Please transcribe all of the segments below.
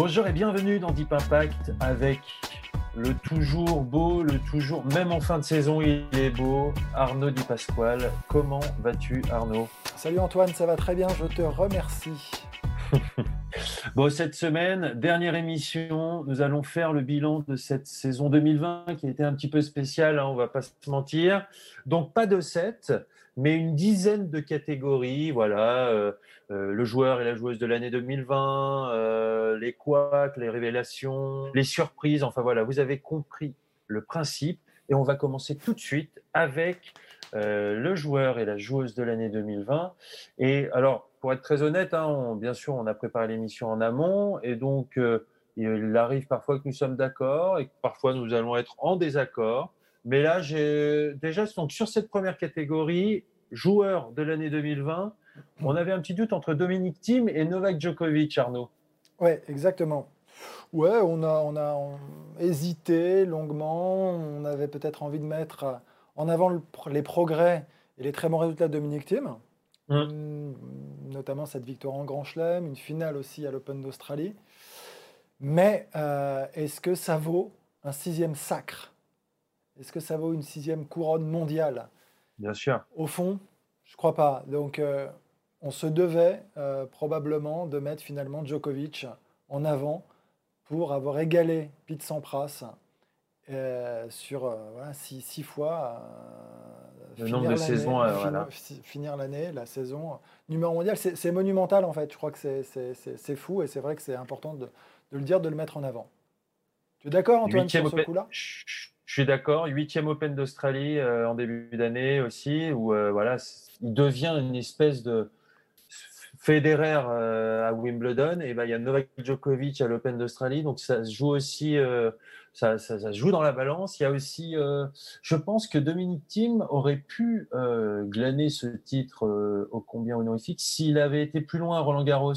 Bonjour et bienvenue dans Deep Impact avec le toujours beau, le toujours, même en fin de saison, il est beau, Arnaud Di Pasquale. Comment vas-tu, Arnaud? Salut Antoine, ça va très bien, je te remercie. bon, cette semaine, dernière émission, nous allons faire le bilan de cette saison 2020 qui a été un petit peu spéciale, hein, on va pas se mentir. Donc, pas de 7, mais une dizaine de catégories. Voilà, euh, euh, le joueur et la joueuse de l'année 2020, euh, les couacs, les révélations, les surprises. Enfin voilà, vous avez compris le principe. Et on va commencer tout de suite avec le joueur et la joueuse de l'année 2020. Et alors, pour être très honnête, hein, bien sûr, on a préparé l'émission en amont. Et donc, il arrive parfois que nous sommes d'accord et que parfois nous allons être en désaccord. Mais là, j'ai déjà donc sur cette première catégorie, joueur de l'année 2020, on avait un petit doute entre Dominique Thiem et Novak Djokovic, Arnaud. Oui, exactement. Ouais, on a, on a hésité longuement. On avait peut-être envie de mettre en avant les progrès et les très bons résultats de Dominique Thiem, hum, notamment cette victoire en Grand Chelem, une finale aussi à l'Open d'Australie. Mais euh, est-ce que ça vaut un sixième sacre? Est-ce que ça vaut une sixième couronne mondiale? Bien sûr. Au fond, je ne crois pas. Donc, euh, on se devait euh, probablement de mettre finalement Djokovic en avant pour avoir égalé Pete Sampras euh, sur six, fois. le nombre de saisons, finir l'année, la saison numéro mondial. C'est monumental en fait. Je crois que c'est fou et c'est vrai que c'est important de, de, le dire, de le mettre en avant. Tu es d'accord, Antoine, sur ce coup-là? Je suis d'accord. Huitième Open d'Australie euh, en début d'année aussi, où euh, voilà, il devient une espèce de Federer euh, à Wimbledon. Et ben il y a Novak Djokovic à l'Open d'Australie, donc ça se joue aussi, ça, joue dans la balance. Il y a aussi, je pense que Dominique Thiem aurait pu glaner ce titre au combien honorifique s'il avait été plus loin à Roland Garros.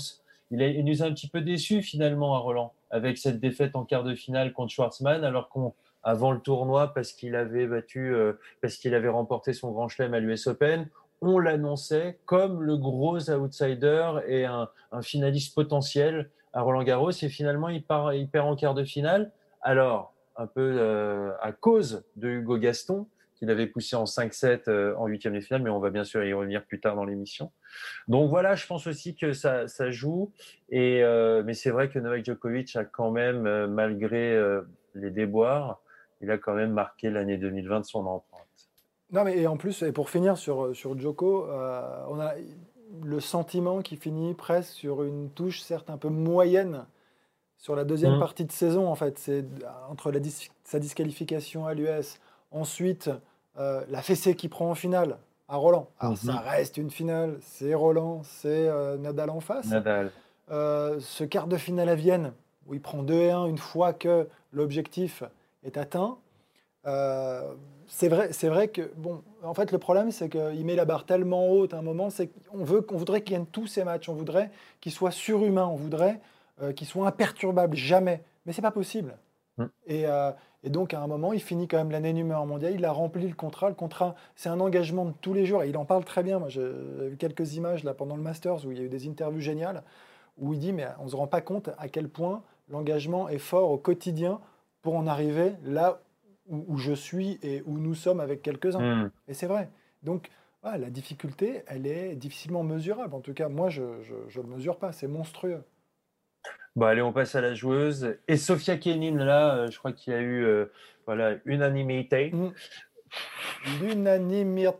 Il, nous a un petit peu déçu finalement à Roland avec cette défaite en quart de finale contre Schwartzmann, alors qu'on avant le tournoi parce qu'il avait battu, euh, parce qu'il avait remporté son grand chelem à l'US Open. On l'annonçait comme le gros outsider et un, finaliste potentiel à Roland Garros. Et finalement, il, perd en quart de finale. Alors, un peu euh, à cause de Hugo Gaston, qu'il avait poussé en 5-7 euh, en huitième de finale, mais on va bien sûr y revenir plus tard dans l'émission. Donc voilà, je pense aussi que ça, joue. Et, mais c'est vrai que Novak Djokovic a quand même, malgré les déboires, il a quand même marqué l'année 2020 de son empreinte. Non, mais et en plus, et pour finir sur, sur Joko, euh, on a le sentiment qui finit presque sur une touche, certes un peu moyenne, sur la deuxième mmh. partie de saison, en fait. C'est entre la sa disqualification à l'US, ensuite euh, la fessée qu'il prend en finale à Roland. Alors, ça mmh. reste une finale, c'est Roland, c'est euh, Nadal en face. Nadal. ce quart de finale à Vienne, où il prend 2 et 1 une fois que l'objectif est atteint. Euh, c'est vrai, c'est vrai que bon, en fait, le problème, c'est qu'il met la barre tellement haute à un moment, c'est qu'on veut, qu'on voudrait qu'il gagne tous ces matchs, on voudrait qu'il soit surhumain, on voudrait euh, qu'il soit imperturbable, jamais. Mais c'est pas possible. Mm. Et, euh, et, donc, à un moment, il finit quand même l'année numéro mondial. Il a rempli le contrat. Le contrat, c'est un engagement de tous les jours. Et il en parle très bien. Moi, j'ai vu quelques images là pendant le Masters où il y a eu des interviews géniales où il dit mais on se rend pas compte à quel point l'engagement est fort au quotidien pour en arriver là où, je suis et où nous sommes avec quelques-uns. Hmm. Et c'est vrai. Donc, la difficulté, elle est difficilement mesurable. En tout cas, moi, je ne le mesure pas. C'est monstrueux. Bon, allez, on passe à la joueuse. Et Sofia Kenin, là, euh, je crois qu'il y a eu euh, voilà, unanimité. Hmm. L'unanimité.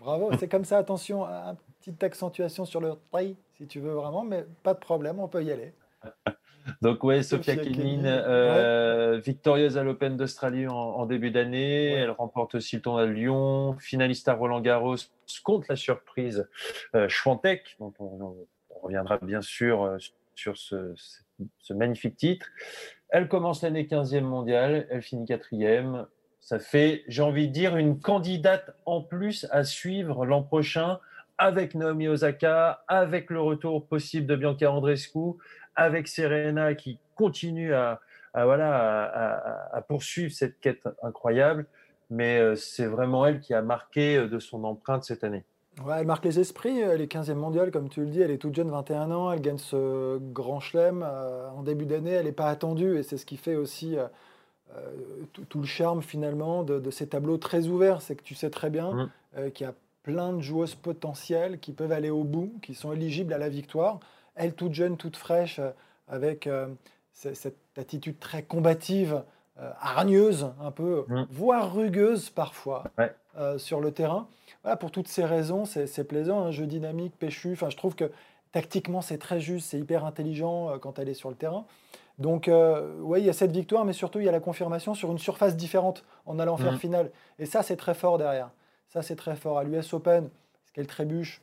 Bravo. C'est comme ça, attention, une petite accentuation sur le taille, si tu veux vraiment, mais pas de problème, on peut y aller. Donc ouais, Sofia Kenin, euh, victorieuse à l'Open d'Australie en, début d'année. Elle remporte aussi le tournoi de Lyon, finaliste à Roland Garros contre la surprise euh, dont on, reviendra bien sûr euh, sur ce, ce, magnifique titre. Elle commence l'année 15e mondiale, elle finit quatrième. Ça fait, j'ai envie de dire, une candidate en plus à suivre l'an prochain avec Naomi Osaka, avec le retour possible de Bianca Andreescu, avec Serena qui continue à, voilà, à, poursuivre cette quête incroyable. Mais euh, c'est vraiment elle qui a marqué euh, de son empreinte cette année. Ouais, elle marque les esprits, elle est 15e mondiale, comme tu le dis, elle est toute jeune, 21 ans, elle gagne ce grand chelem euh, en début d'année, elle n'est pas attendue et c'est ce qui fait aussi tout, le charme finalement de, ces tableaux très ouverts, c'est que tu sais très bien mmh. qu'il y a plein de joueuses potentielles qui peuvent aller au bout, qui sont éligibles à la victoire. Elle, toute jeune, toute fraîche, euh, avec euh, cette attitude très combative, euh, hargneuse un peu, mm. voire rugueuse parfois sur le terrain. Voilà, pour toutes ces raisons, c'est plaisant, un jeu dynamique, péchu. Enfin, je trouve que tactiquement, c'est très juste, c'est hyper intelligent quand elle est sur le terrain. Donc, oui, il y a cette victoire, mais surtout, il y a la confirmation sur une surface différente en allant faire mm. finale. Et ça, c'est très fort derrière. Ça, c'est très fort. À l'US Open, est-ce qu'elle trébuche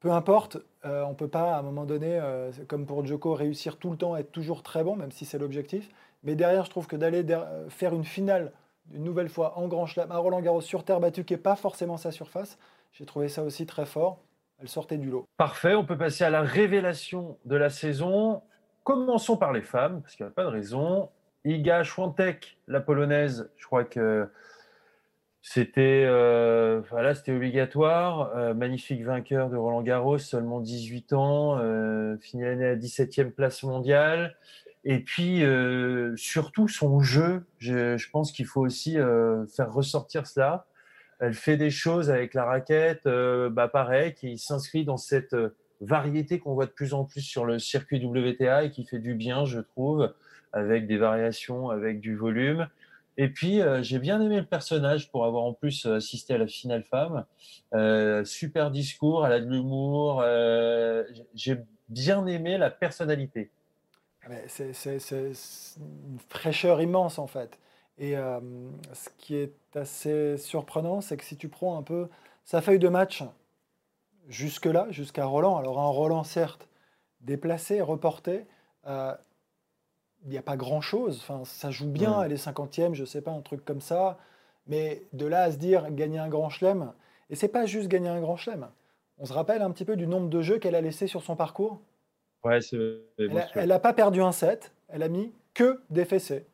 Peu importe, euh, on ne peut pas, à un moment donné, euh, comme pour Djoko, réussir tout le temps, être toujours très bon, même si c'est l'objectif. Mais derrière, je trouve que d'aller euh, faire une finale, une nouvelle fois, en Grand Chelem, à Roland Garros, sur terre battue, qui n'est pas forcément sa surface, j'ai trouvé ça aussi très fort. Elle sortait du lot. Parfait, on peut passer à la révélation de la saison. Commençons par les femmes, parce qu'il n'y a pas de raison. Iga Schwantek, la polonaise, je crois que c'était euh, voilà, c'était obligatoire. Euh, magnifique vainqueur de Roland Garros, seulement 18 ans, euh, fini l'année à 17e place mondiale. Et puis euh, surtout son jeu, je, je pense qu'il faut aussi euh, faire ressortir cela. Elle fait des choses avec la raquette, bah pareil, qui s'inscrit dans cette variété qu'on voit de plus en plus sur le circuit WTA et qui fait du bien, je trouve, avec des variations, avec du volume. Et puis, euh, j'ai bien aimé le personnage pour avoir en plus euh, assisté à la finale femme. Euh, super discours, elle a de l'humour. j'ai bien aimé la personnalité. Ah, c'est une fraîcheur immense en fait. Et ce qui est assez surprenant, c'est que si tu prends un peu sa feuille de match jusque-là, jusqu'à Roland, alors un Roland certes déplacé, reporté, il n'y a pas grand-chose. Enfin, ça joue bien, elle est 50e, je ne sais pas, un truc comme ça. Mais de là à se dire gagner un grand chelem, et c'est pas juste gagner un grand chelem. On se rappelle un petit peu du nombre de jeux qu'elle a laissé sur son parcours? Ouais, c'est Elle n'a pas perdu un set, elle a mis que des fessées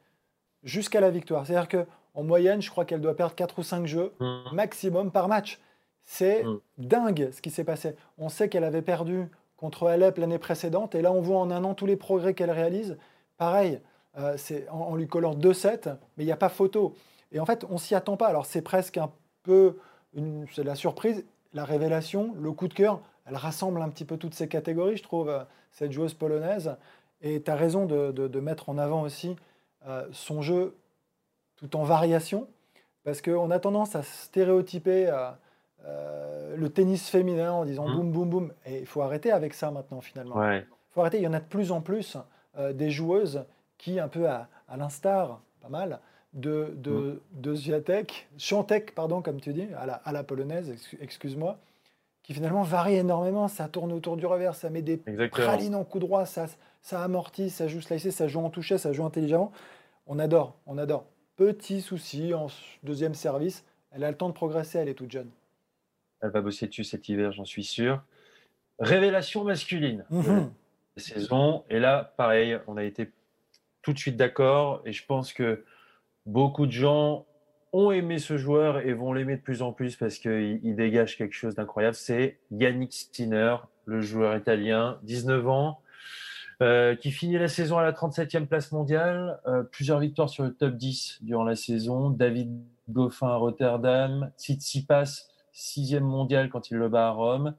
jusqu'à la victoire. C'est-à-dire qu'en moyenne, je crois qu'elle doit perdre 4 ou 5 jeux mmh. maximum par match. C'est mmh. dingue ce qui s'est passé. On sait qu'elle avait perdu contre Alep l'année précédente, et là on voit en un an tous les progrès qu'elle réalise. Pareil, euh, on, lui colore 2-7, mais il n'y a pas photo. Et en fait, on s'y attend pas. Alors c'est presque un peu c'est la surprise, la révélation, le coup de cœur. Elle rassemble un petit peu toutes ces catégories, je trouve, euh, cette joueuse polonaise. Et tu as raison de, mettre en avant aussi euh, son jeu tout en variation, parce qu'on a tendance à stéréotyper le tennis féminin en disant mmh. boum, boum, boum. Et il faut arrêter avec ça maintenant, finalement. Il faut arrêter, il y en a de plus en plus. Euh, des joueuses qui, un peu à, l'instar, pas mal, de, de, de Zviatek, Chantek, pardon, comme tu dis, à la, à la polonaise, excuse-moi, qui finalement varie énormément. Ça tourne autour du revers, ça met des pralines en coup droit, ça, ça amortit, ça joue slicé, ça joue en toucher, ça joue intelligemment. On adore, on adore. Petit souci en deuxième service, elle a le temps de progresser, elle est toute jeune. Elle va bosser dessus cet hiver, j'en suis sûr. Révélation masculine. Mhm saison. Et là, pareil, on a été tout de suite d'accord. Et je pense que beaucoup de gens ont aimé ce joueur et vont l'aimer de plus en plus parce qu'il dégage quelque chose d'incroyable. C'est Yannick Stinner, le joueur italien, 19 ans, euh, qui finit la saison à la 37e place mondiale, euh, plusieurs victoires sur le top 10 durant la saison. David Goffin à Rotterdam, Tsitsipas, sixième mondial quand il le bat à Rome.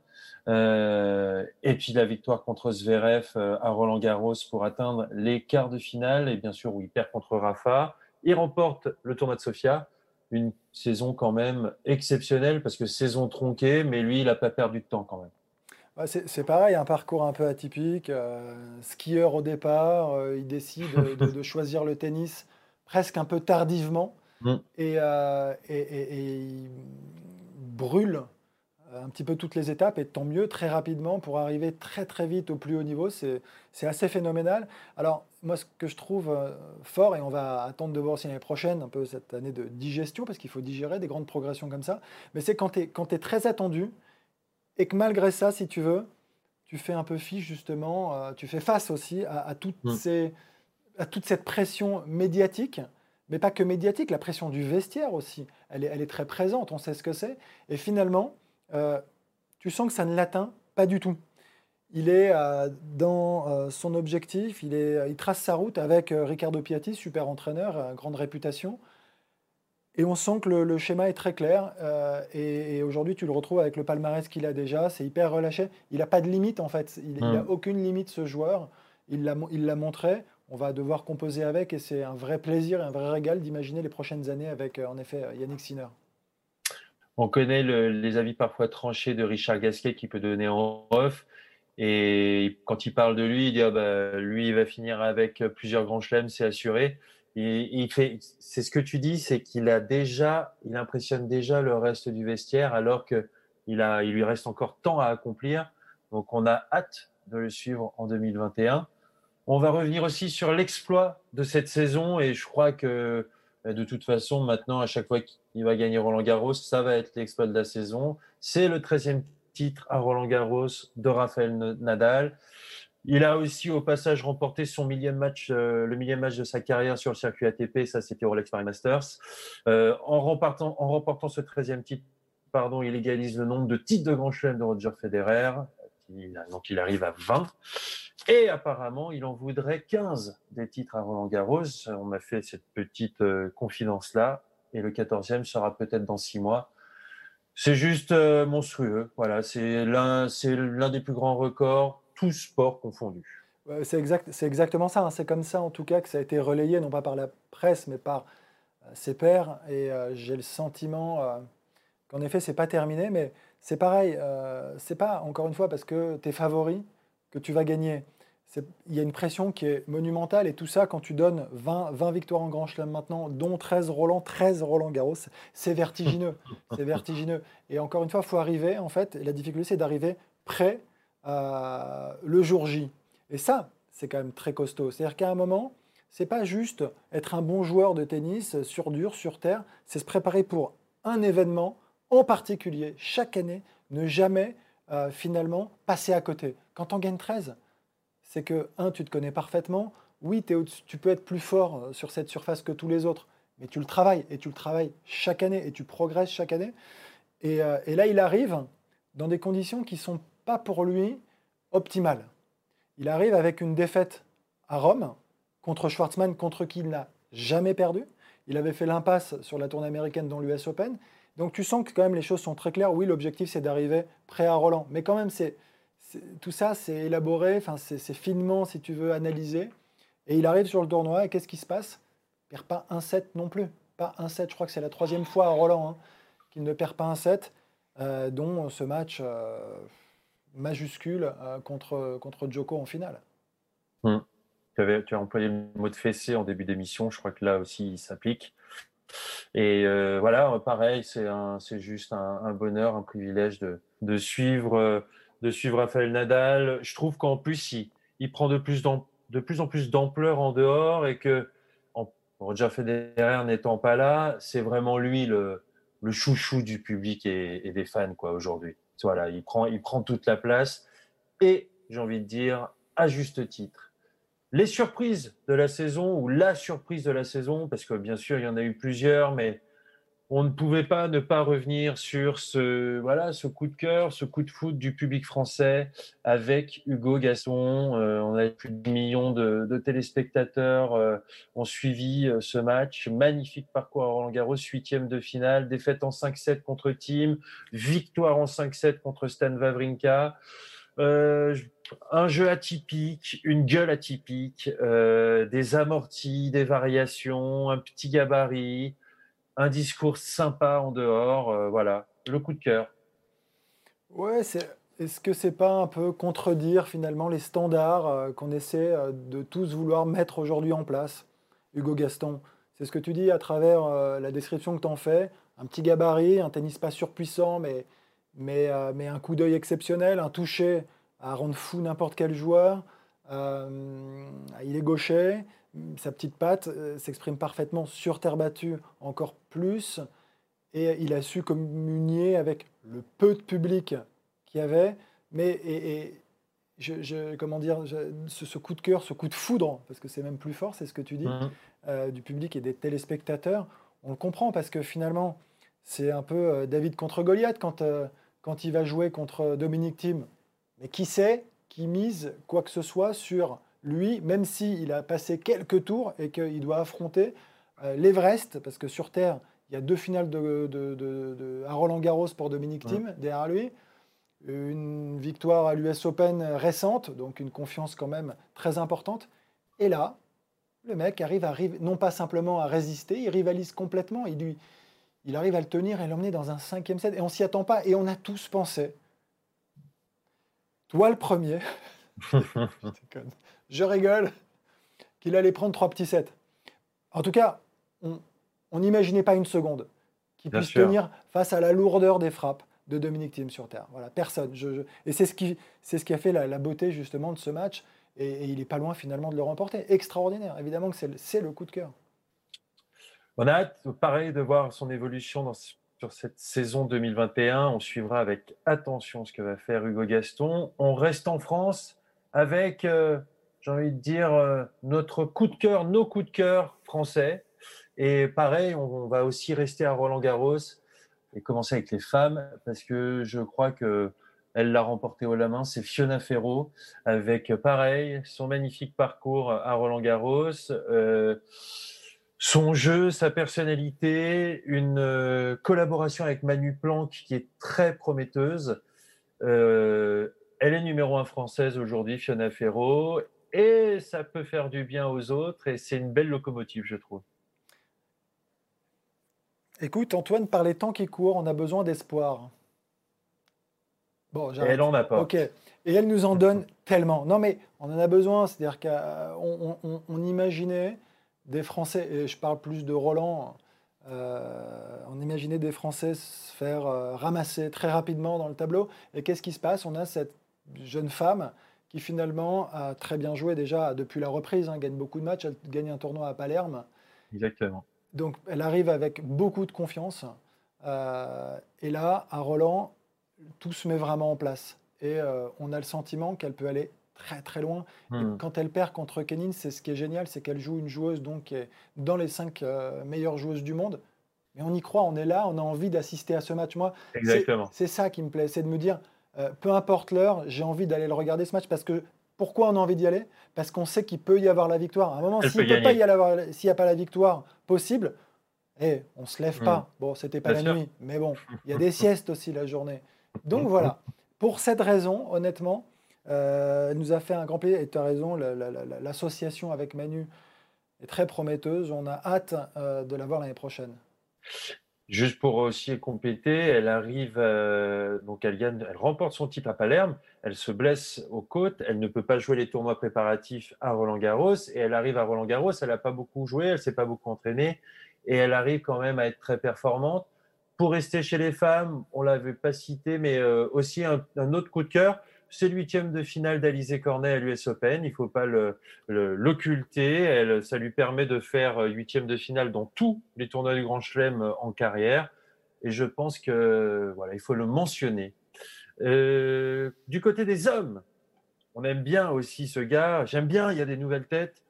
Euh, et puis la victoire contre Zverev euh, à Roland Garros pour atteindre les quarts de finale. Et bien sûr, où il perd contre Rafa. Il remporte le tournoi de Sofia. Une saison quand même exceptionnelle parce que saison tronquée, mais lui, il n'a pas perdu de temps quand même. Bah, c'est pareil, un parcours un peu atypique. Euh, skieur au départ, euh, il décide de, choisir le tennis presque un peu tardivement mm. euh, et, brûle un petit peu toutes les étapes et tant mieux très rapidement pour arriver très très vite au plus haut niveau. C'est assez phénoménal. Alors moi ce que je trouve fort, et on va attendre de voir aussi l'année prochaine, un peu cette année de digestion, parce qu'il faut digérer des grandes progressions comme ça, mais c'est quand tu es, es, très attendu, et que malgré ça, si tu veux, tu fais un peu fiche justement, euh, tu fais face aussi à, toutes mm. ces, à toute cette pression médiatique, mais pas que médiatique, la pression du vestiaire aussi, elle est, elle est très présente, on sait ce que c'est, et finalement, euh, tu sens que ça ne l'atteint pas du tout. Il est euh, dans son objectif, il, est, il trace sa route avec Ricardo Piatti, super entraîneur, grande réputation. Et on sent que le, schéma est très clair. Euh, et, aujourd'hui, tu le retrouves avec le palmarès qu'il a déjà. C'est hyper relâché. Il n'a pas de limite, en fait. Il n'a hmm. aucune limite, ce joueur. Il l'a montré. On va devoir composer avec. Et c'est un vrai plaisir et un vrai régal d'imaginer les prochaines années avec, euh, en effet, Yannick Sinner. On connaît les avis parfois tranchés de Richard Gasquet qui peut donner en off. Et quand il parle de lui, il dit ah bah, lui, il va finir avec plusieurs grands chelems, c'est assuré il, fait, c'est ce que tu dis, c'est qu'il a déjà, il impressionne déjà le reste du vestiaire, alors que il il lui reste encore tant à accomplir. Donc, on a hâte de le suivre en 2021. On va revenir aussi sur l'exploit de cette saison, et je crois que bah, de toute façon, maintenant, à chaque fois qu'il va gagner Roland Garros, ça va être l'exploit de la saison. C'est le 13e titre à Roland Garros de Rafael Nadal. Il a aussi au passage remporté son millième match, euh, le millième match de sa carrière sur le circuit ATP, ça c'était Rolex Paris Masters. Euh, en, remportant, en remportant ce 13e titre, pardon, il égalise le nombre de titres de Grand Chelem de Roger Federer, donc il arrive à 20. Et apparemment, il en voudrait 15 des titres à Roland Garros. On m'a fait cette petite euh, confidence-là. Et le 14e sera peut-être dans six mois. C'est juste monstrueux. Voilà, c'est l'un, c'est des plus grands records tout sport confondu. C'est exact, exactement ça. Hein. C'est comme ça, en tout cas, que ça a été relayé, non pas par la presse, mais par euh, ses pairs. Et euh, j'ai le sentiment euh, qu'en effet, c'est pas terminé. Mais c'est pareil. c'est pas, encore une fois, parce que tu es favori que tu vas gagner. Il y a une pression qui est monumentale. Et tout ça, quand tu donnes 20, 20 victoires en Grand Chelem maintenant, dont 13 Roland, 13 Roland Garros, c'est vertigineux. c'est vertigineux. Et encore une fois, il faut arriver, en fait, la difficulté, c'est d'arriver prêt euh, le jour J. Et ça, c'est quand même très costaud. C'est-à-dire qu'à un moment, c'est pas juste être un bon joueur de tennis sur dur, sur terre, c'est se préparer pour un événement en particulier chaque année, ne jamais euh, finalement passer à côté. Quand on gagne 13, c'est que, un, tu te connais parfaitement, oui, tu peux être plus fort euh, sur cette surface que tous les autres, mais tu le travailles, et tu le travailles chaque année, et tu progresses chaque année. Et, et là, il arrive dans des conditions qui sont pas pour lui optimal. Il arrive avec une défaite à Rome contre Schwartzmann, contre qui il n'a jamais perdu. Il avait fait l'impasse sur la tournée américaine dans l'US Open. Donc tu sens que quand même les choses sont très claires. Oui, l'objectif c'est d'arriver prêt à Roland. Mais quand même, c'est, tout ça c'est élaboré, enfin, c'est, finement, si tu veux, analyser. Et il arrive sur le tournoi et qu'est-ce qui se passe? Il perd pas un set non plus. Pas un set, je crois que c'est la troisième fois à Roland hein, qu'il ne perd pas un set, euh, dont ce match... Euh, majuscule euh, contre, contre Joko en finale. Hmm. Tu, avais, tu, as employé le mot de fessé en début d'émission, je crois que là aussi il s'applique. Et euh, voilà, pareil, c'est juste un, bonheur, un privilège de, de, suivre, de suivre Rafael Nadal. Je trouve qu'en plus, il, il, prend de plus, en, de plus en plus d'ampleur en dehors et que Roger Federer n'étant pas là, c'est vraiment lui le, le chouchou du public et, et des fans quoi aujourd'hui. Voilà, il prend, il prend toute la place. Et j'ai envie de dire, à juste titre, les surprises de la saison ou la surprise de la saison, parce que bien sûr, il y en a eu plusieurs, mais on ne pouvait pas ne pas revenir sur ce, voilà, ce coup de cœur, ce coup de foot du public français avec Hugo Gaston. Euh, on a plus de millions de, téléspectateurs euh, ont suivi euh, ce match. Magnifique parcours à Roland Garros, huitième de finale, défaite en 5-7 contre Team, victoire en 5-7 contre Stan Wawrinka. Un jeu atypique, une gueule atypique, des amortis, des variations, un petit gabarit un discours sympa en dehors, euh, voilà, le coup de cœur. Ouais, c'est est-ce que c'est pas un peu contredire finalement les standards qu'on essaie de tous vouloir mettre aujourd'hui en place Hugo Gaston, c'est ce que tu dis à travers la description que tu en fais. Un petit gabarit, un tennis pas surpuissant, mais, mais, mais un coup d'œil exceptionnel, un toucher à rendre fou n'importe quel joueur. il est gaucher, sa petite patte euh, s'exprime parfaitement sur terre battue, encore plus. Et il a su communier avec le peu de public qu'il y avait. Mais et, je, comment dire, ce, coup de cœur, ce coup de foudre, parce que c'est même plus fort, c'est ce que tu dis, mmh. euh, du public et des téléspectateurs, on le comprend parce que finalement, c'est un peu euh, David contre Goliath quand, quand il va jouer contre Dominique Thiem. Mais qui sait qui mise quoi que ce soit sur lui, même s'il a passé quelques tours et qu'il doit affronter euh, l'Everest, parce que sur Terre, il y a deux finales de, à Roland Garros pour Dominique Thiem derrière lui, une victoire à l'US Open récente, donc une confiance quand même très importante. Et là, le mec arrive à non pas simplement à résister, il rivalise complètement, il, lui, il arrive à le tenir et l'emmener dans un cinquième set, et on s'y attend pas, et on a tous pensé. Toi le premier, je rigole, qu'il allait prendre trois petits sets. En tout cas, on n'imaginait pas une seconde qu'il puisse tenir face à la lourdeur des frappes de Dominique Thiem sur terre. Voilà, personne. Et c'est ce, qui, ce qui a fait la, beauté justement de ce match. Et, il n'est pas loin finalement de le remporter. Extraordinaire. Évidemment que c'est le coup de cœur. On a hâte, pareil, de voir son évolution sur cette saison 2021. On suivra avec attention ce que va faire Hugo Gaston. On reste en France avec... Euh, j'ai envie de dire, euh, notre coup de cœur, nos coups de cœur français. Et pareil, on, va aussi rester à Roland Garros et commencer avec les femmes parce que je crois que elle l'a remporté haut la main, c'est Fiona Ferro avec pareil son magnifique parcours à Roland Garros, euh, son jeu, sa personnalité, une euh, collaboration avec Manu Planck qui est très prometteuse. elle est numéro un française aujourd'hui, Fiona Ferro, et ça peut faire du bien aux autres et c'est une belle locomotive, je trouve. Écoute, Antoine, par les temps qui courent, on a besoin d'espoir. Bon, et elle en a pas. Ok. Et elle nous en donne tellement. Non, mais on en a besoin. C'est-à-dire qu'on on, imaginait des Français, et je parle plus de Roland, euh, on imaginait des Français se faire euh, ramasser très rapidement dans le tableau. Et qu'est-ce qui se passe? On a cette jeune femme qui finalement a très bien joué déjà depuis la reprise, hein, gagne beaucoup de matchs, elle gagne un tournoi à Palerme. Exactement. Donc elle arrive avec beaucoup de confiance. Euh, et là, à Roland, tout se met vraiment en place. Et on a le sentiment qu'elle peut aller très très loin. Hmm. quand elle perd contre Kenin, c'est ce qui est génial, c'est qu'elle joue une joueuse donc qui est dans les cinq euh, meilleures joueuses du monde. Mais on y croit, on est là, on a envie d'assister à ce match. Moi, c'est ça qui me plaît, c'est de me dire, euh, peu importe l'heure, j'ai envie d'aller le regarder ce match parce que pourquoi on a envie d'y aller? Parce qu'on sait qu'il peut y avoir la victoire. À un moment, s'il n'y a pas la victoire possible, eh, on ne se lève pas. Hmm. Bon, c'était pas la nuit, mais bon, il y a des siestes aussi la journée. Donc voilà. Pour cette raison, honnêtement, euh, nous a fait un grand plaisir. Et tu as raison, l'association avec Manu est très prometteuse. On a hâte euh, de la voir l'année prochaine. Juste pour aussi compléter, elle arrive, euh, donc elle gagne, elle remporte son type à Palerme, elle se blesse aux côtes, elle ne peut pas jouer les tournois préparatifs à Roland Garros et elle arrive à Roland Garros, elle n'a pas beaucoup joué, elle s'est pas beaucoup entraînée et elle arrive quand même à être très performante. Pour rester chez les femmes, on l'avait pas cité, mais euh, aussi un, un, autre coup de cœur, c'est huitième de finale d'Alizé Cornet à l'US Open. Il ne faut pas l'occulter. ça lui permet de faire euh, huitième de finale dans tous les tournois du Grand Chelem euh, en carrière. Et je pense que voilà, il faut le mentionner. Euh, du côté des hommes, on aime bien aussi ce gars. J'aime bien. Il y a des nouvelles têtes.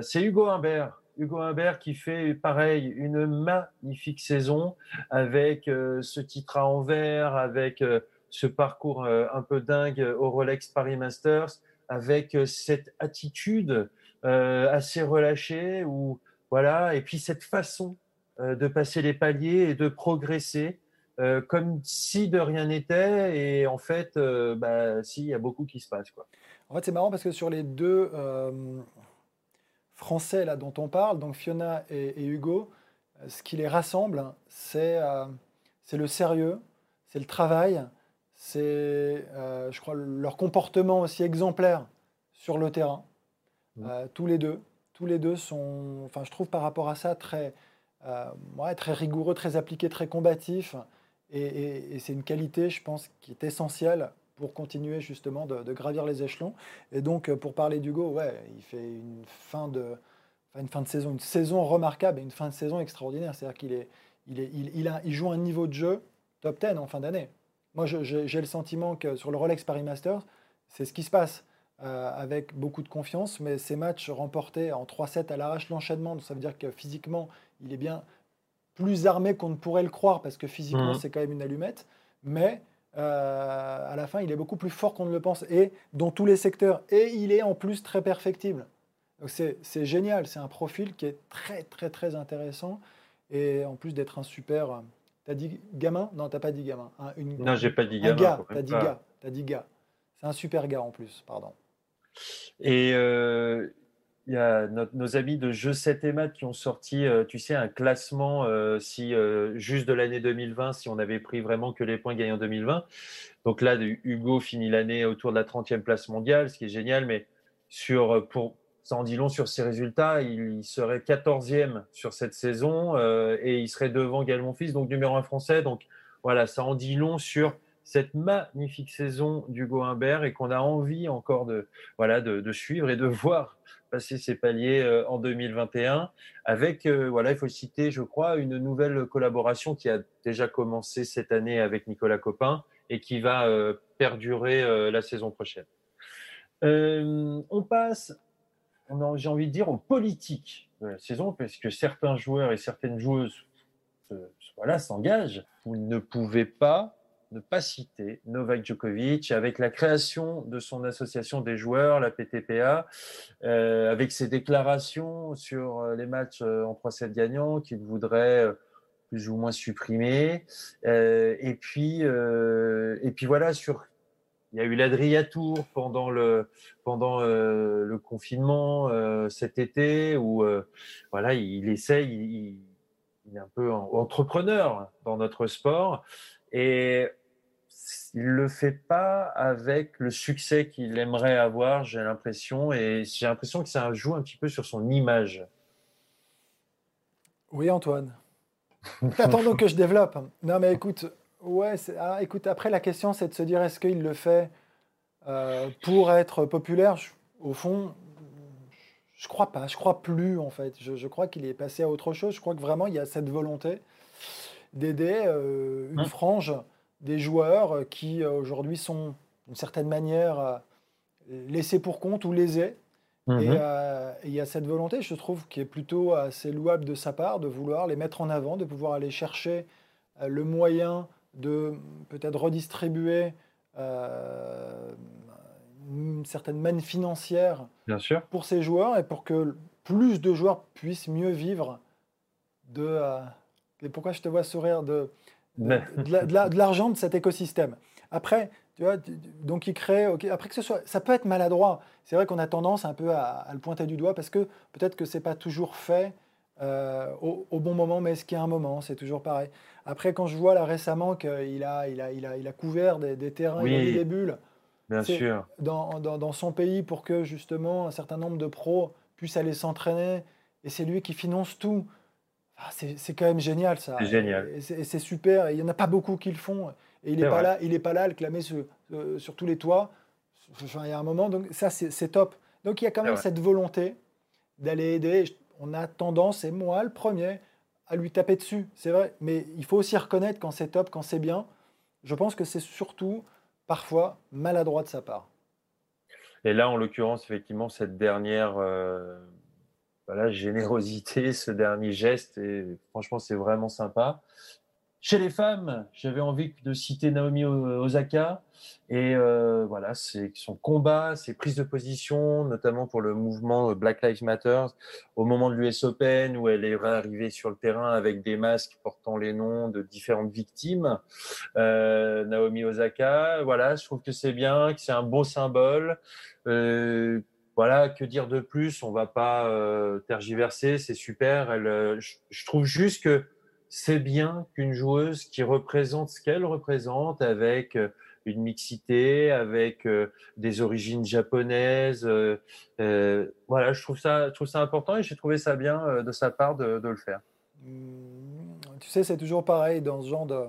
c'est Hugo Humbert. Hugo Humbert qui fait pareil une magnifique saison avec ce titre à envers, avec ce parcours euh, un peu dingue au Rolex Paris Masters avec euh, cette attitude euh, assez relâchée ou voilà et puis cette façon de passer les paliers et de progresser comme si de rien n'était et en fait bah si il y a beaucoup qui se passe quoi. En fait c'est marrant parce que sur les deux français là dont on parle donc Fiona et, Hugo ce qui les rassemble c'est le sérieux c'est le travail c'est, je crois, leur comportement aussi exemplaire sur le terrain. Mmh. tous les deux. Tous les deux sont, enfin, je trouve par rapport à ça, très, ouais, très rigoureux, très appliqué, très combatif. Et, c'est une qualité, je pense, qui est essentielle pour continuer justement de, gravir les échelons. Et donc, euh, pour parler d'Hugo, ouais, il fait une fin de, une fin de saison, une saison remarquable et une fin de saison extraordinaire. C'est-à-dire qu'il est, il est, il, a, il joue un niveau de jeu top 10 en fin d'année. Moi, j'ai le sentiment que sur le Rolex Paris Masters, c'est ce qui se passe. Euh, avec beaucoup de confiance, mais ces matchs remportés en 3-7 à l'arrache l'enchaînement, ça veut dire que physiquement, il est bien plus armé qu'on ne pourrait le croire, parce que physiquement, mmh. c'est quand même une allumette. Mais euh, à la fin, il est beaucoup plus fort qu'on ne le pense, et dans tous les secteurs. Et il est en plus très perfectible. C'est génial, c'est un profil qui est très, très, très intéressant. Et en plus d'être un super. T'as dit gamin? Non, t'as pas dit gamin. une, non, j'ai pas dit gamin. Un gars, t'as dit gars. As dit gars. C'est un super gars en plus, pardon. Et euh, il y a nos amis de Jeux 7 et Maths qui ont sorti, euh, tu sais, un classement euh, si juste de l'année 2020, si on avait pris vraiment que les points gagnés en 2020. Donc là, Hugo finit l'année autour de la 30e place mondiale, ce qui est génial, mais sur, pour, ça en dit long sur ses résultats. Il, serait 14e sur cette saison et il serait devant Gaël Monfils, donc numéro 1 français. Donc voilà, ça en dit long sur cette magnifique saison d'Hugo Humbert et qu'on a envie encore de, voilà, de suivre et de voir passer ses paliers euh, en 2021 avec, euh, voilà, il faut citer, je crois, une nouvelle collaboration qui a déjà commencé cette année avec Nicolas Copin et qui va euh, perdurer la saison prochaine. on passe, j'ai envie de dire, aux politiques de la saison, parce que certains joueurs et certaines joueuses voilà, s'engagent. Vous ne pouvez pas ne pas citer Novak Djokovic avec la création de son association des joueurs, la PTPA, euh, avec ses déclarations sur euh, les matchs euh, en 3-7 gagnants qu'il voudrait plus ou moins supprimer. et puis, et puis voilà, sur, il y a eu l'Adria Tour pendant le, le confinement cet été où voilà, il, essaye, il, il, est un peu entrepreneur dans notre sport. Et il le fait pas avec le succès qu'il aimerait avoir, j'ai l'impression, et j'ai l'impression que ça joue un petit peu sur son image. Oui, Antoine. Attendons que je développe. Non, mais écoute, ouais, ah, écoute, après la question, c'est de se dire est-ce qu'il le fait euh, pour être populaire? Au fond, je crois pas. Je crois plus en fait. Je, crois qu'il est passé à autre chose. Je crois que vraiment il y a cette volonté d'aider euh, une hein frange des joueurs euh, qui aujourd'hui sont d'une certaine manière laissés pour compte ou lésés. Et mhm. il y a cette volonté, je trouve, qui est plutôt assez louable de sa part, de vouloir les mettre en avant, de pouvoir aller chercher le moyen de peut-être redistribuer une certaine manne financière Bien sûr. pour ces joueurs et pour que plus de joueurs puissent mieux vivre de... et pourquoi je te vois sourire de, de, l'argent de cet écosystème. Après, tu vois, donc il crée, après que ce soit, ça peut être maladroit. C'est vrai qu'on a tendance un peu à, le pointer du doigt parce que peut-être que c'est pas toujours fait euh, au, bon moment, mais est-ce qu'il y a un moment C'est toujours pareil. Après, quand je vois là récemment qu'il a, il a, il a, il a couvert des, terrains, et des bulles, bien sûr, dans, dans, dans, son pays pour que justement un certain nombre de pros puissent aller s'entraîner, et c'est lui qui finance tout. Ah, c'est quand même génial ça. C'est génial. Et c'est super. il n'y en a pas beaucoup qui le font. Et il n'est pas là, il est pas là à le clamer sur, euh, sur tous les toits. Enfin, il y a un moment, donc ça c'est top. Donc il y a quand même cette volonté d'aller aider. On a tendance, et moi le premier, à lui taper dessus. C'est vrai, mais il faut aussi reconnaître quand c'est top, quand c'est bien. Je pense que c'est surtout parfois maladroit de sa part. Et là, en l'occurrence, effectivement, cette dernière euh, générosité, ce dernier geste. Et franchement, c'est vraiment sympa. Chez les femmes, j'avais envie de citer Naomi Osaka et euh, voilà, c'est son combat, ses prises de position, notamment pour le mouvement Black Lives Matter, au moment de l'US Open où elle est arrivée sur le terrain avec des masques portant les noms de différentes victimes. Euh, Naomi Osaka, voilà, je trouve que c'est bien, que c'est un beau symbole. Euh, voilà, que dire de plus? On va pas tergiverser, c'est super. Elle, euh, je, trouve juste que c'est bien qu'une joueuse qui représente ce qu'elle représente avec euh, une mixité, avec euh, des origines japonaises. Euh, voilà, je trouve ça, je trouve ça important et j'ai trouvé ça bien de sa part de, le faire. Mmh, tu sais, c'est toujours pareil dans ce genre de,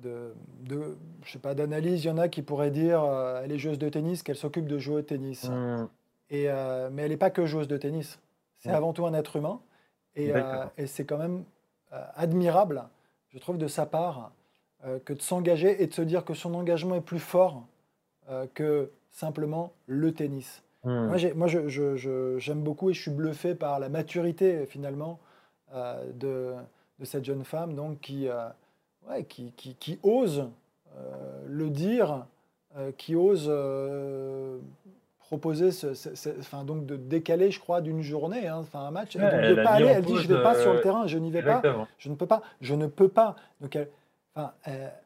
de, de je sais pas, d'analyse. Il y en a qui pourraient dire elle est joueuse de tennis, qu'elle s'occupe de jouer au tennis. Mmh. Et, mais elle n'est pas que joueuse de tennis. C'est mmh. avant tout un être humain. Et, et c'est quand même euh, admirable, je trouve, de sa part, euh, que de s'engager et de se dire que son engagement est plus fort euh, que simplement le tennis. Hmm. Moi, j'aime beaucoup et je suis bluffé par la maturité, finalement, de, cette jeune femme donc, qui, qui, qui, ose le dire, qui ose proposer ce, enfin, donc de décaler, je crois, d'une journée, hein, enfin, un match. elle, de pas aller, elle dit je ne vais pas sur le terrain, je n'y vais pas, je ne peux pas, je ne peux pas. Donc elle, enfin,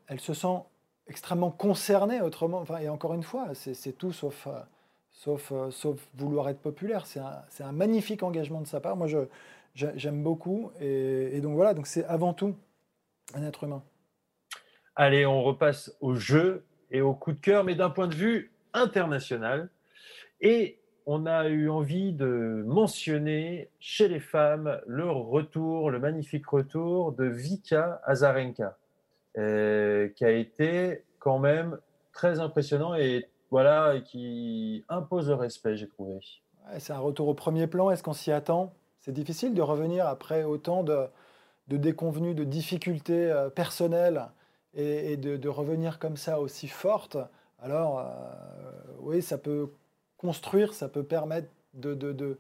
elle, se sent extrêmement concernée autrement. Enfin, et encore une fois, c'est tout sauf, euh, sauf, euh, sauf vouloir être populaire. C'est un, un, magnifique engagement de sa part. Moi, je, j'aime beaucoup. Et, et, donc voilà, donc c'est avant tout un être humain. Allez, on repasse au jeu et au coup de cœur, mais d'un point de vue international. Et on a eu envie de mentionner chez les femmes le retour, le magnifique retour de Vika Azarenka, euh, qui a été quand même très impressionnant et voilà, qui impose le respect, j'ai trouvé. c'est un retour au premier plan. Est-ce qu'on s'y attend? C'est difficile de revenir après autant de, déconvenues, de difficultés euh, personnelles et, de, revenir comme ça aussi forte. Alors, euh, oui, ça peut construire, ça peut permettre de, de,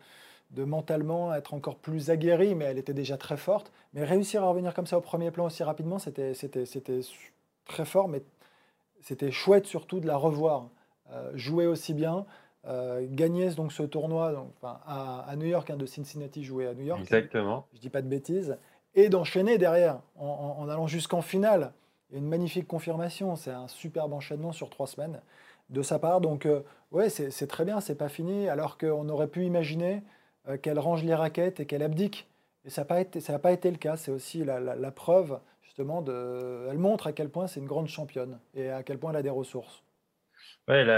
de, mentalement être encore plus aguerri, mais elle était déjà très forte. Mais réussir à revenir comme ça au premier plan aussi rapidement, c'était très fort, mais c'était chouette surtout de la revoir euh, jouer aussi bien. Euh, gagner donc ce tournoi donc, à, à, New York, hein, de Cincinnati jouer à New York. Exactement. Je dis pas de bêtises. Et d'enchaîner derrière en, en allant jusqu'en finale. une magnifique confirmation. C'est un superbe enchaînement sur trois semaines de sa part. Donc, euh, ouais, c'est très bien, c'est pas fini, alors qu'on aurait pu imaginer euh, qu'elle range les raquettes et qu'elle abdique. Et ça n'a pas, été, pas été le cas. C'est aussi la, preuve, justement, de, elle montre à quel point c'est une grande championne et à quel point elle a des ressources. Ouais, elle,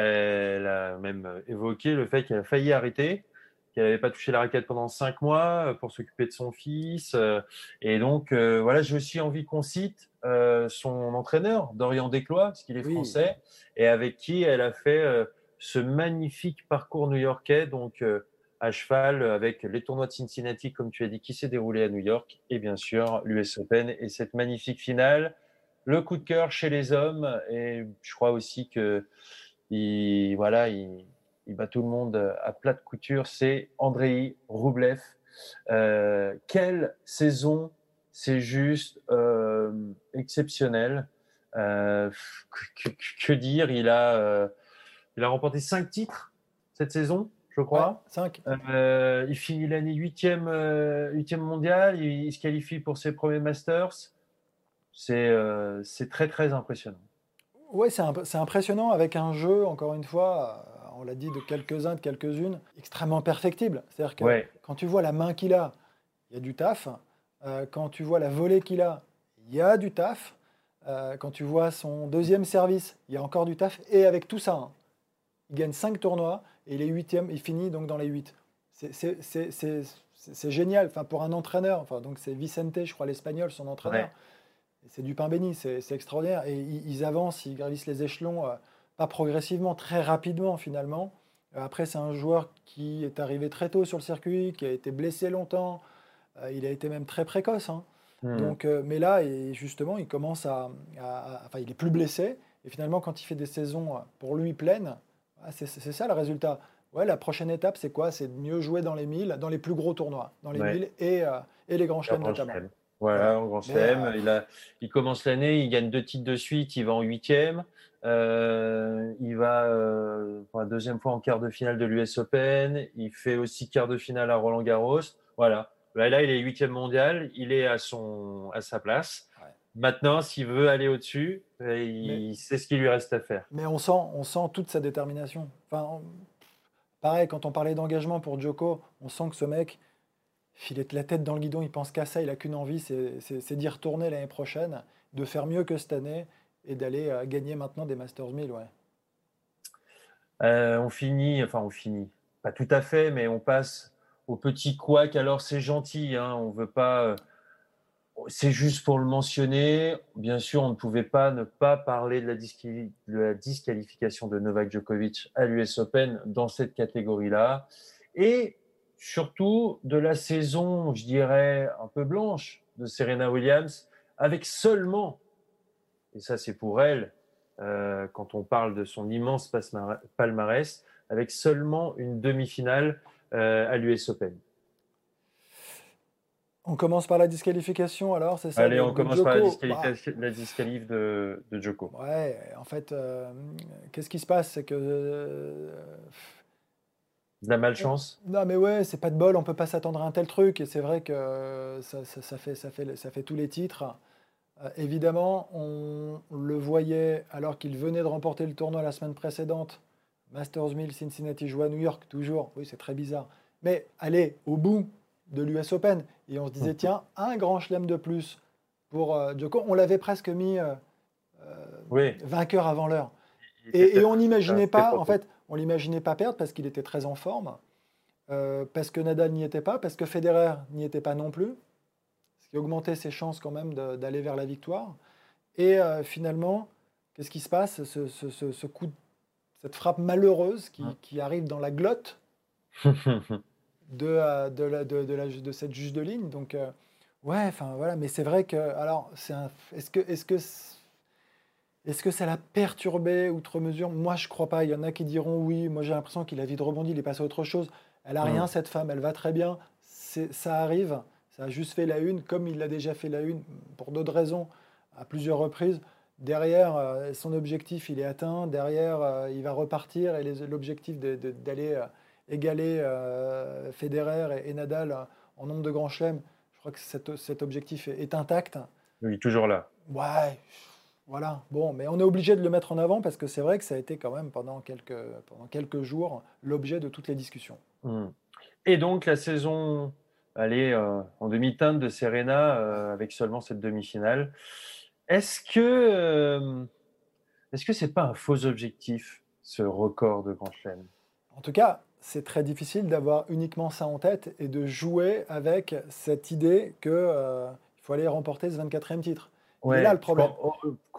a, même évoqué le fait qu'elle a failli arrêter, qu'elle n'avait pas touché la raquette pendant cinq mois euh, pour s'occuper de son fils. Et donc, voilà, j'ai aussi envie qu'on cite euh, son entraîneur, Dorian Desclois, parce qu'il est français, et avec qui elle a fait euh, ce magnifique parcours new-yorkais, donc euh, à cheval avec les tournois de Cincinnati, comme tu as dit, qui s'est déroulé à New York, et bien sûr l'US Open et cette magnifique finale. Le coup de cœur chez les hommes, et je crois aussi que il, voilà, il, bat tout le monde à plat de couture, c'est Andrei Roublev. quelle saison c'est juste euh, exceptionnel. Euh, que, dire Il a, euh, il a remporté cinq titres cette saison, je crois. cinq. il finit l'année huitième, huitième mondial. Il, se qualifie pour ses premiers Masters. C'est, c'est très très impressionnant. Oui, c'est, impressionnant avec un jeu, encore une fois, on l'a dit, de quelques-uns, de quelques-unes, extrêmement perfectible. C'est-à-dire que quand tu vois la main qu'il a, il y a du taf. Euh, quand tu vois la volée qu'il a, il y a du taf. Euh, quand tu vois son deuxième service, il y a encore du taf. Et avec tout ça, hein, il gagne 5 tournois et il est huitième, il finit donc dans les 8. C'est génial enfin, pour un entraîneur. Enfin, donc c'est Vicente, je crois, l'espagnol, son entraîneur. C'est du pain béni, c'est extraordinaire. Et ils, avancent, ils gravissent les échelons, euh, pas progressivement, très rapidement finalement. Après, c'est un joueur qui est arrivé très tôt sur le circuit, qui a été blessé longtemps, euh, il a été même très précoce. Hein. Hmm. Donc, euh, mais là, justement, il commence à, Enfin, il est plus blessé. Et finalement, quand il fait des saisons euh, pour lui pleines, ah, c'est ça le résultat. Ouais, la prochaine étape, c'est quoi? C'est de mieux jouer dans les 1000, dans les plus gros tournois, dans les 1000 et, et les grands chelems notamment. Voilà, en grand chelem. il, a, il commence l'année, il gagne deux titres de suite, il va en huitième. il va pour la deuxième fois en quart de finale de l'US Open. Il fait aussi quart de finale à Roland Garros. Voilà. Là, il est huitième mondial, il est à, son, à sa place. Maintenant, s'il veut aller au-dessus, euh, il sait ce qu'il lui reste à faire. Mais on sent, on sent toute sa détermination. Enfin, pareil, quand on parlait d'engagement pour Djoko, on sent que ce mec, il est la tête dans le guidon, il pense qu'à ça, il n'a qu'une envie, c'est d'y retourner l'année prochaine, de faire mieux que cette année et d'aller euh, gagner maintenant des Masters 1000. Ouais. on finit, enfin on finit, pas tout à fait, mais on passe au petit couac. Alors c'est gentil, hein, on veut pas c'est juste pour le mentionner. Bien sûr, on ne pouvait pas ne pas parler de la, disqualification de Novak Djokovic à l'US Open dans cette catégorie-là. Et surtout de la saison, je dirais, un peu blanche de Serena Williams, avec seulement, et ça c'est pour elle, euh, quand on parle de son immense palmarès, avec seulement une demi-finale euh, à l'US Open. On commence par la disqualification alors, c'est ça Allez, on commence par la, disqualification bah. de, de, Joko. Ouais, en fait, euh, qu'est-ce qui se passe? C'est que. Euh, de la malchance? Non, mais ouais, c'est pas de bol, on peut pas s'attendre à un tel truc. Et c'est vrai que ça, fait, ça, fait, ça fait tous les titres. Euh, évidemment, on le voyait alors qu'il venait de remporter le tournoi la semaine précédente. Masters 1000, Cincinnati joue à New York, toujours. Oui, c'est très bizarre. Mais allez, au bout, de l'US Open. Et on se disait, tiens, un grand chelem de plus pour euh, Djoko. On l'avait presque mis euh, euh, vainqueur avant l'heure. Et, on n'imaginait pas, en fait, on l'imaginait pas perdre parce qu'il était très en forme, parce que Nadal n'y était pas, parce que Federer n'y était pas non plus, ce qui augmentait ses chances quand même d'aller vers la victoire. Et finalement, qu'est-ce qui se passe? Ce, coup, cette frappe malheureuse qui, qui arrive dans la glotte de, de, la, de, de, la, de, cette juge de ligne. Donc, euh, ouais, enfin voilà, mais c'est vrai que, alors, c'est est-ce que, est-ce que, est-ce que ça l'a perturbé outre mesure? Moi, je crois pas. Il y en a qui diront oui. Moi, j'ai l'impression qu'il a vite rebondi, il est passé à autre chose. Elle a rien, cette femme, elle va très bien. Ça arrive. Ça a juste fait la une, comme il l'a déjà fait la une, pour d'autres raisons, à plusieurs reprises. Derrière, euh, son objectif, il est atteint. Derrière, euh, il va repartir. Et l'objectif d'aller égaler euh, Federer et, Nadal en nombre de grands chelems, je crois que cet, objectif est, intact. Oui, toujours là. Ouais, voilà. Bon, mais on est obligé de le mettre en avant parce que c'est vrai que ça a été quand même pendant quelques, pendant quelques jours l'objet de toutes les discussions. Hmm. Et donc la saison, allez, euh, en demi-teinte de Serena euh, avec seulement cette demi-finale. Est-ce que est-ce que c'est pas un faux objectif ce record de Grand Chelem En tout cas, c'est très difficile d'avoir uniquement ça en tête et de jouer avec cette idée qu'il euh, faut aller remporter ce 24e titre. Ouais, là le problème.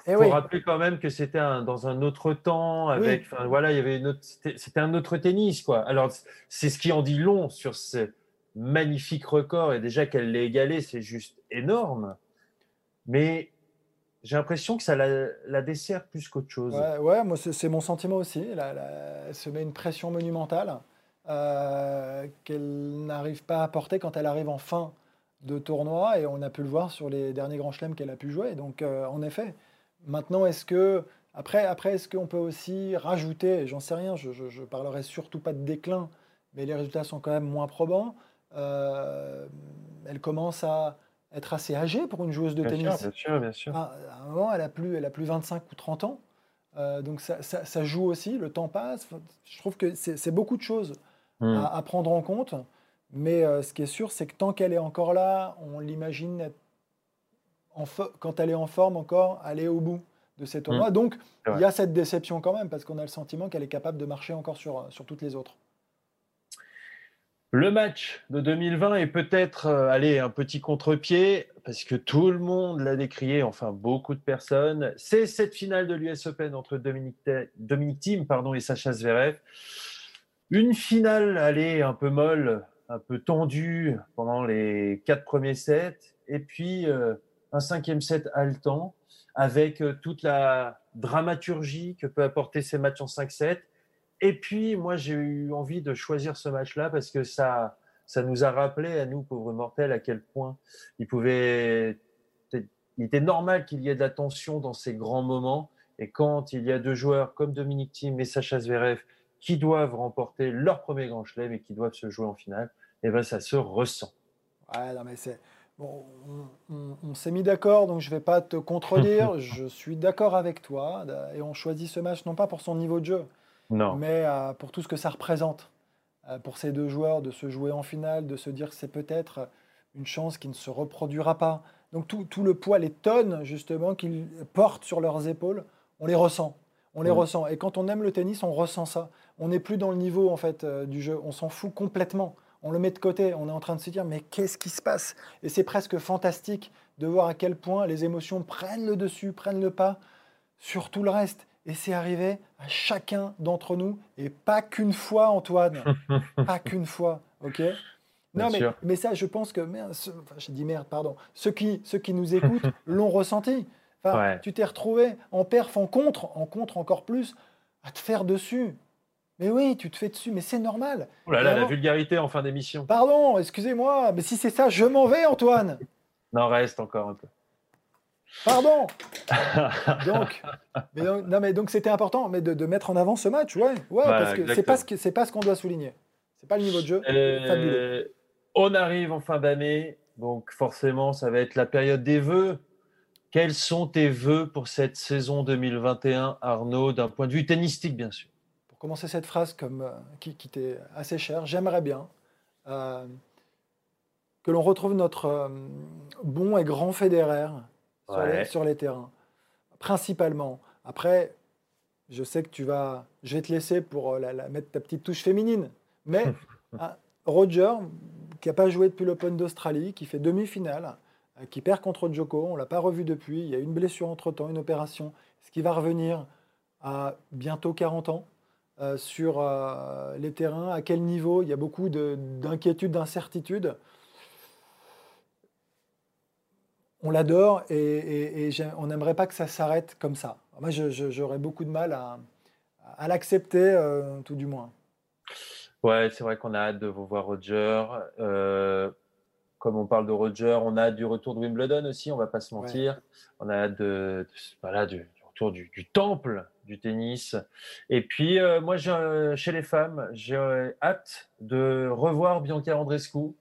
Il faut, eh rappeler quand même que c'était dans un autre temps, avec, voilà, il y avait c'était un autre tennis, quoi. Alors, c'est ce qui en dit long sur ce magnifique record, et déjà qu'elle l'ait égalé, c'est juste énorme. Mais j'ai l'impression que ça la, dessert plus qu'autre chose. Ouais, moi, c'est mon sentiment aussi. elle se met une pression monumentale. Euh, qu'elle n'arrive pas à porter quand elle arrive en fin de tournoi. Et on a pu le voir sur les derniers grands chelems qu'elle a pu jouer. Donc, euh, en effet, maintenant, est-ce que. Après, après est-ce qu'on peut aussi rajouter, j'en sais rien, je, je, parlerai surtout pas de déclin, mais les résultats sont quand même moins probants. Euh, elle commence à être assez âgée pour une joueuse de tennis. bien sûr, bien sûr. À, un moment, elle a plus, elle a plus 25 ou 30 ans. donc ça, ça, ça, joue aussi, le temps passe. Je trouve que c'est beaucoup de choses Hmm. à, prendre en compte. Mais euh, ce qui est sûr, c'est que tant qu'elle est encore là, on l'imagine quand elle est en forme encore, aller au bout de ces tournois. Hmm. Donc, il y a cette déception quand même, parce qu'on a le sentiment qu'elle est capable de marcher encore sur, sur toutes les autres. Le match de 2020 est peut-être euh, allez, un petit contre-pied, parce que tout le monde l'a décrié, enfin beaucoup de personnes. C'est cette finale de l'US Open entre Dominique, Dominique Thiem pardon, et Sacha Zverev. Une finale, allez, un peu molle, un peu tendue pendant les quatre premiers sets, et puis euh, un cinquième set haletant, avec euh, toute la dramaturgie que peut apporter ces matchs en 5-7. Et puis, moi, j'ai eu envie de choisir ce match-là parce que ça, ça nous a rappelé à nous, pauvres mortels, à quel point il pouvait. Il était normal qu'il y ait de la tension dans ces grands moments. Et quand il y a deux joueurs comme Dominique Thiem et Sacha Zverev qui doivent remporter leur premier grand chelem et qui doivent se jouer en finale, et eh ben ça se ressent. Ouais, non, mais c'est. Bon, on, s'est mis d'accord, donc je ne vais pas te contredire. je suis d'accord avec toi. Et on choisit ce match non pas pour son niveau de jeu, non. mais euh, pour tout ce que ça représente. pour ces deux joueurs de se jouer en finale, de se dire que c'est peut-être une chance qui ne se reproduira pas. Donc tout, tout, le poids, les tonnes justement qu'ils portent sur leurs épaules, on les ressent. On les mm. ressent. Et quand on aime le tennis, on ressent ça. On n'est plus dans le niveau en fait euh, du jeu. On s'en fout complètement. On le met de côté. On est en train de se dire mais qu'est-ce qui se passe? Et c'est presque fantastique de voir à quel point les émotions prennent le dessus, prennent le pas sur tout le reste. Et c'est arrivé à chacun d'entre nous, et pas qu'une fois, Antoine. pas qu'une fois, ok? Non, mais, mais, ça, je pense que, merde, enfin, je dis merde, pardon, ceux qui, ceux qui nous écoutent l'ont ressenti. Enfin, Tu t'es retrouvé en perf, en contre, en contre encore plus, à te faire dessus. Mais oui, tu te fais dessus, mais c'est normal. Oh là là, la vulgarité en fin d'émission. Pardon, excusez-moi, mais si c'est ça, je m'en vais, Antoine. non, reste encore un peu. Pardon. donc, mais non, mais donc c'était important, mais de, mettre en avant ce match, ouais, ouais, parce que c'est pas ce c'est pas ce qu'on doit souligner. C'est pas le niveau de jeu. Euh, fabuleux. On arrive en fin d'année, donc forcément, ça va être la période des vœux. Quels sont tes vœux pour cette saison 2021, Arnaud, d'un point de vue tennistique, bien sûr? Commencer cette phrase comme, euh, qui, qui t'est assez chère, j'aimerais bien euh, que l'on retrouve notre euh, bon et grand fédéraire sur, les, terrains, principalement. Après, je sais que tu vas, je vais te laisser pour la, mettre ta petite touche féminine, mais Roger, qui n'a pas joué depuis l'Open d'Australie, qui fait demi-finale, qui perd contre Djoko. On ne l'a pas revu depuis. Il y a une blessure entre-temps, une opération. Ce qui va revenir à bientôt 40 ans euh, sur euh, les terrains À quel niveau Il y a beaucoup d'inquiétudes, d'incertitudes. On l'adore et, on n'aimerait pas que ça s'arrête comme ça. Moi, j'aurais beaucoup de mal à, l'accepter, tout du moins. Ouais, c'est vrai qu'on a hâte de vous voir, Roger comme on parle de Roger, on a hâte du retour de Wimbledon aussi, on va pas se mentir. On a hâte de, voilà, du, retour du, temple du tennis. Et puis, euh, moi, chez les femmes, j'ai hâte de revoir Bianca Andrescu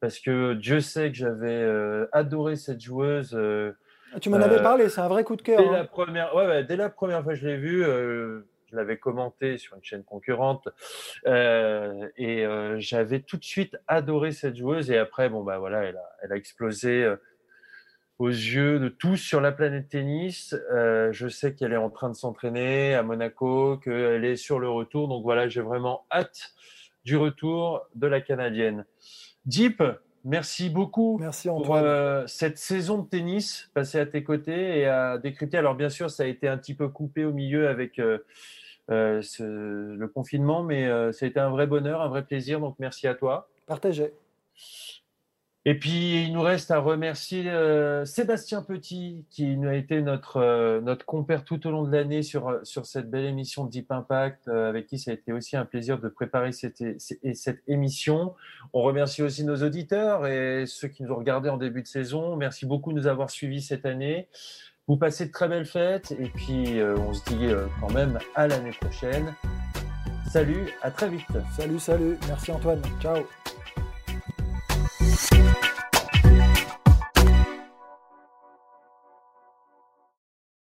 parce que Dieu sait que j'avais euh, adoré cette joueuse. Euh, ah, tu m'en avais parlé, c'est un vrai coup de cœur. Dès, la hein. première, ouais, dès la première fois que je l'ai vue, je l'avais commenté sur une chaîne concurrente euh, et euh, j'avais tout de suite adoré cette joueuse et après bon bah voilà elle a, elle a explosé euh, aux yeux de tous sur la planète tennis. je sais qu'elle est en train de s'entraîner à Monaco, qu'elle est sur le retour donc voilà j'ai vraiment hâte du retour de la canadienne. Deep, Merci beaucoup Merci pour euh, cette saison de tennis passée à tes côtés et à décrypter. Alors bien sûr, ça a été un petit peu coupé au milieu avec euh, euh, le confinement, mais ça a été un vrai bonheur, un vrai plaisir. Donc merci à toi. Partagez. Et puis, il nous reste à remercier euh, Sébastien Petit, qui a été notre, euh, notre compère tout au long de l'année sur, euh, sur cette belle émission de Deep Impact, avec qui ça a été aussi un plaisir de préparer cette, cette émission. On remercie aussi nos auditeurs et ceux qui nous ont regardés en début de saison. Merci beaucoup de nous avoir suivis cette année. Vous passez de très belles fêtes et puis on se dit quand même à l'année prochaine. Salut, à très vite. Salut, salut. Merci Antoine. Ciao.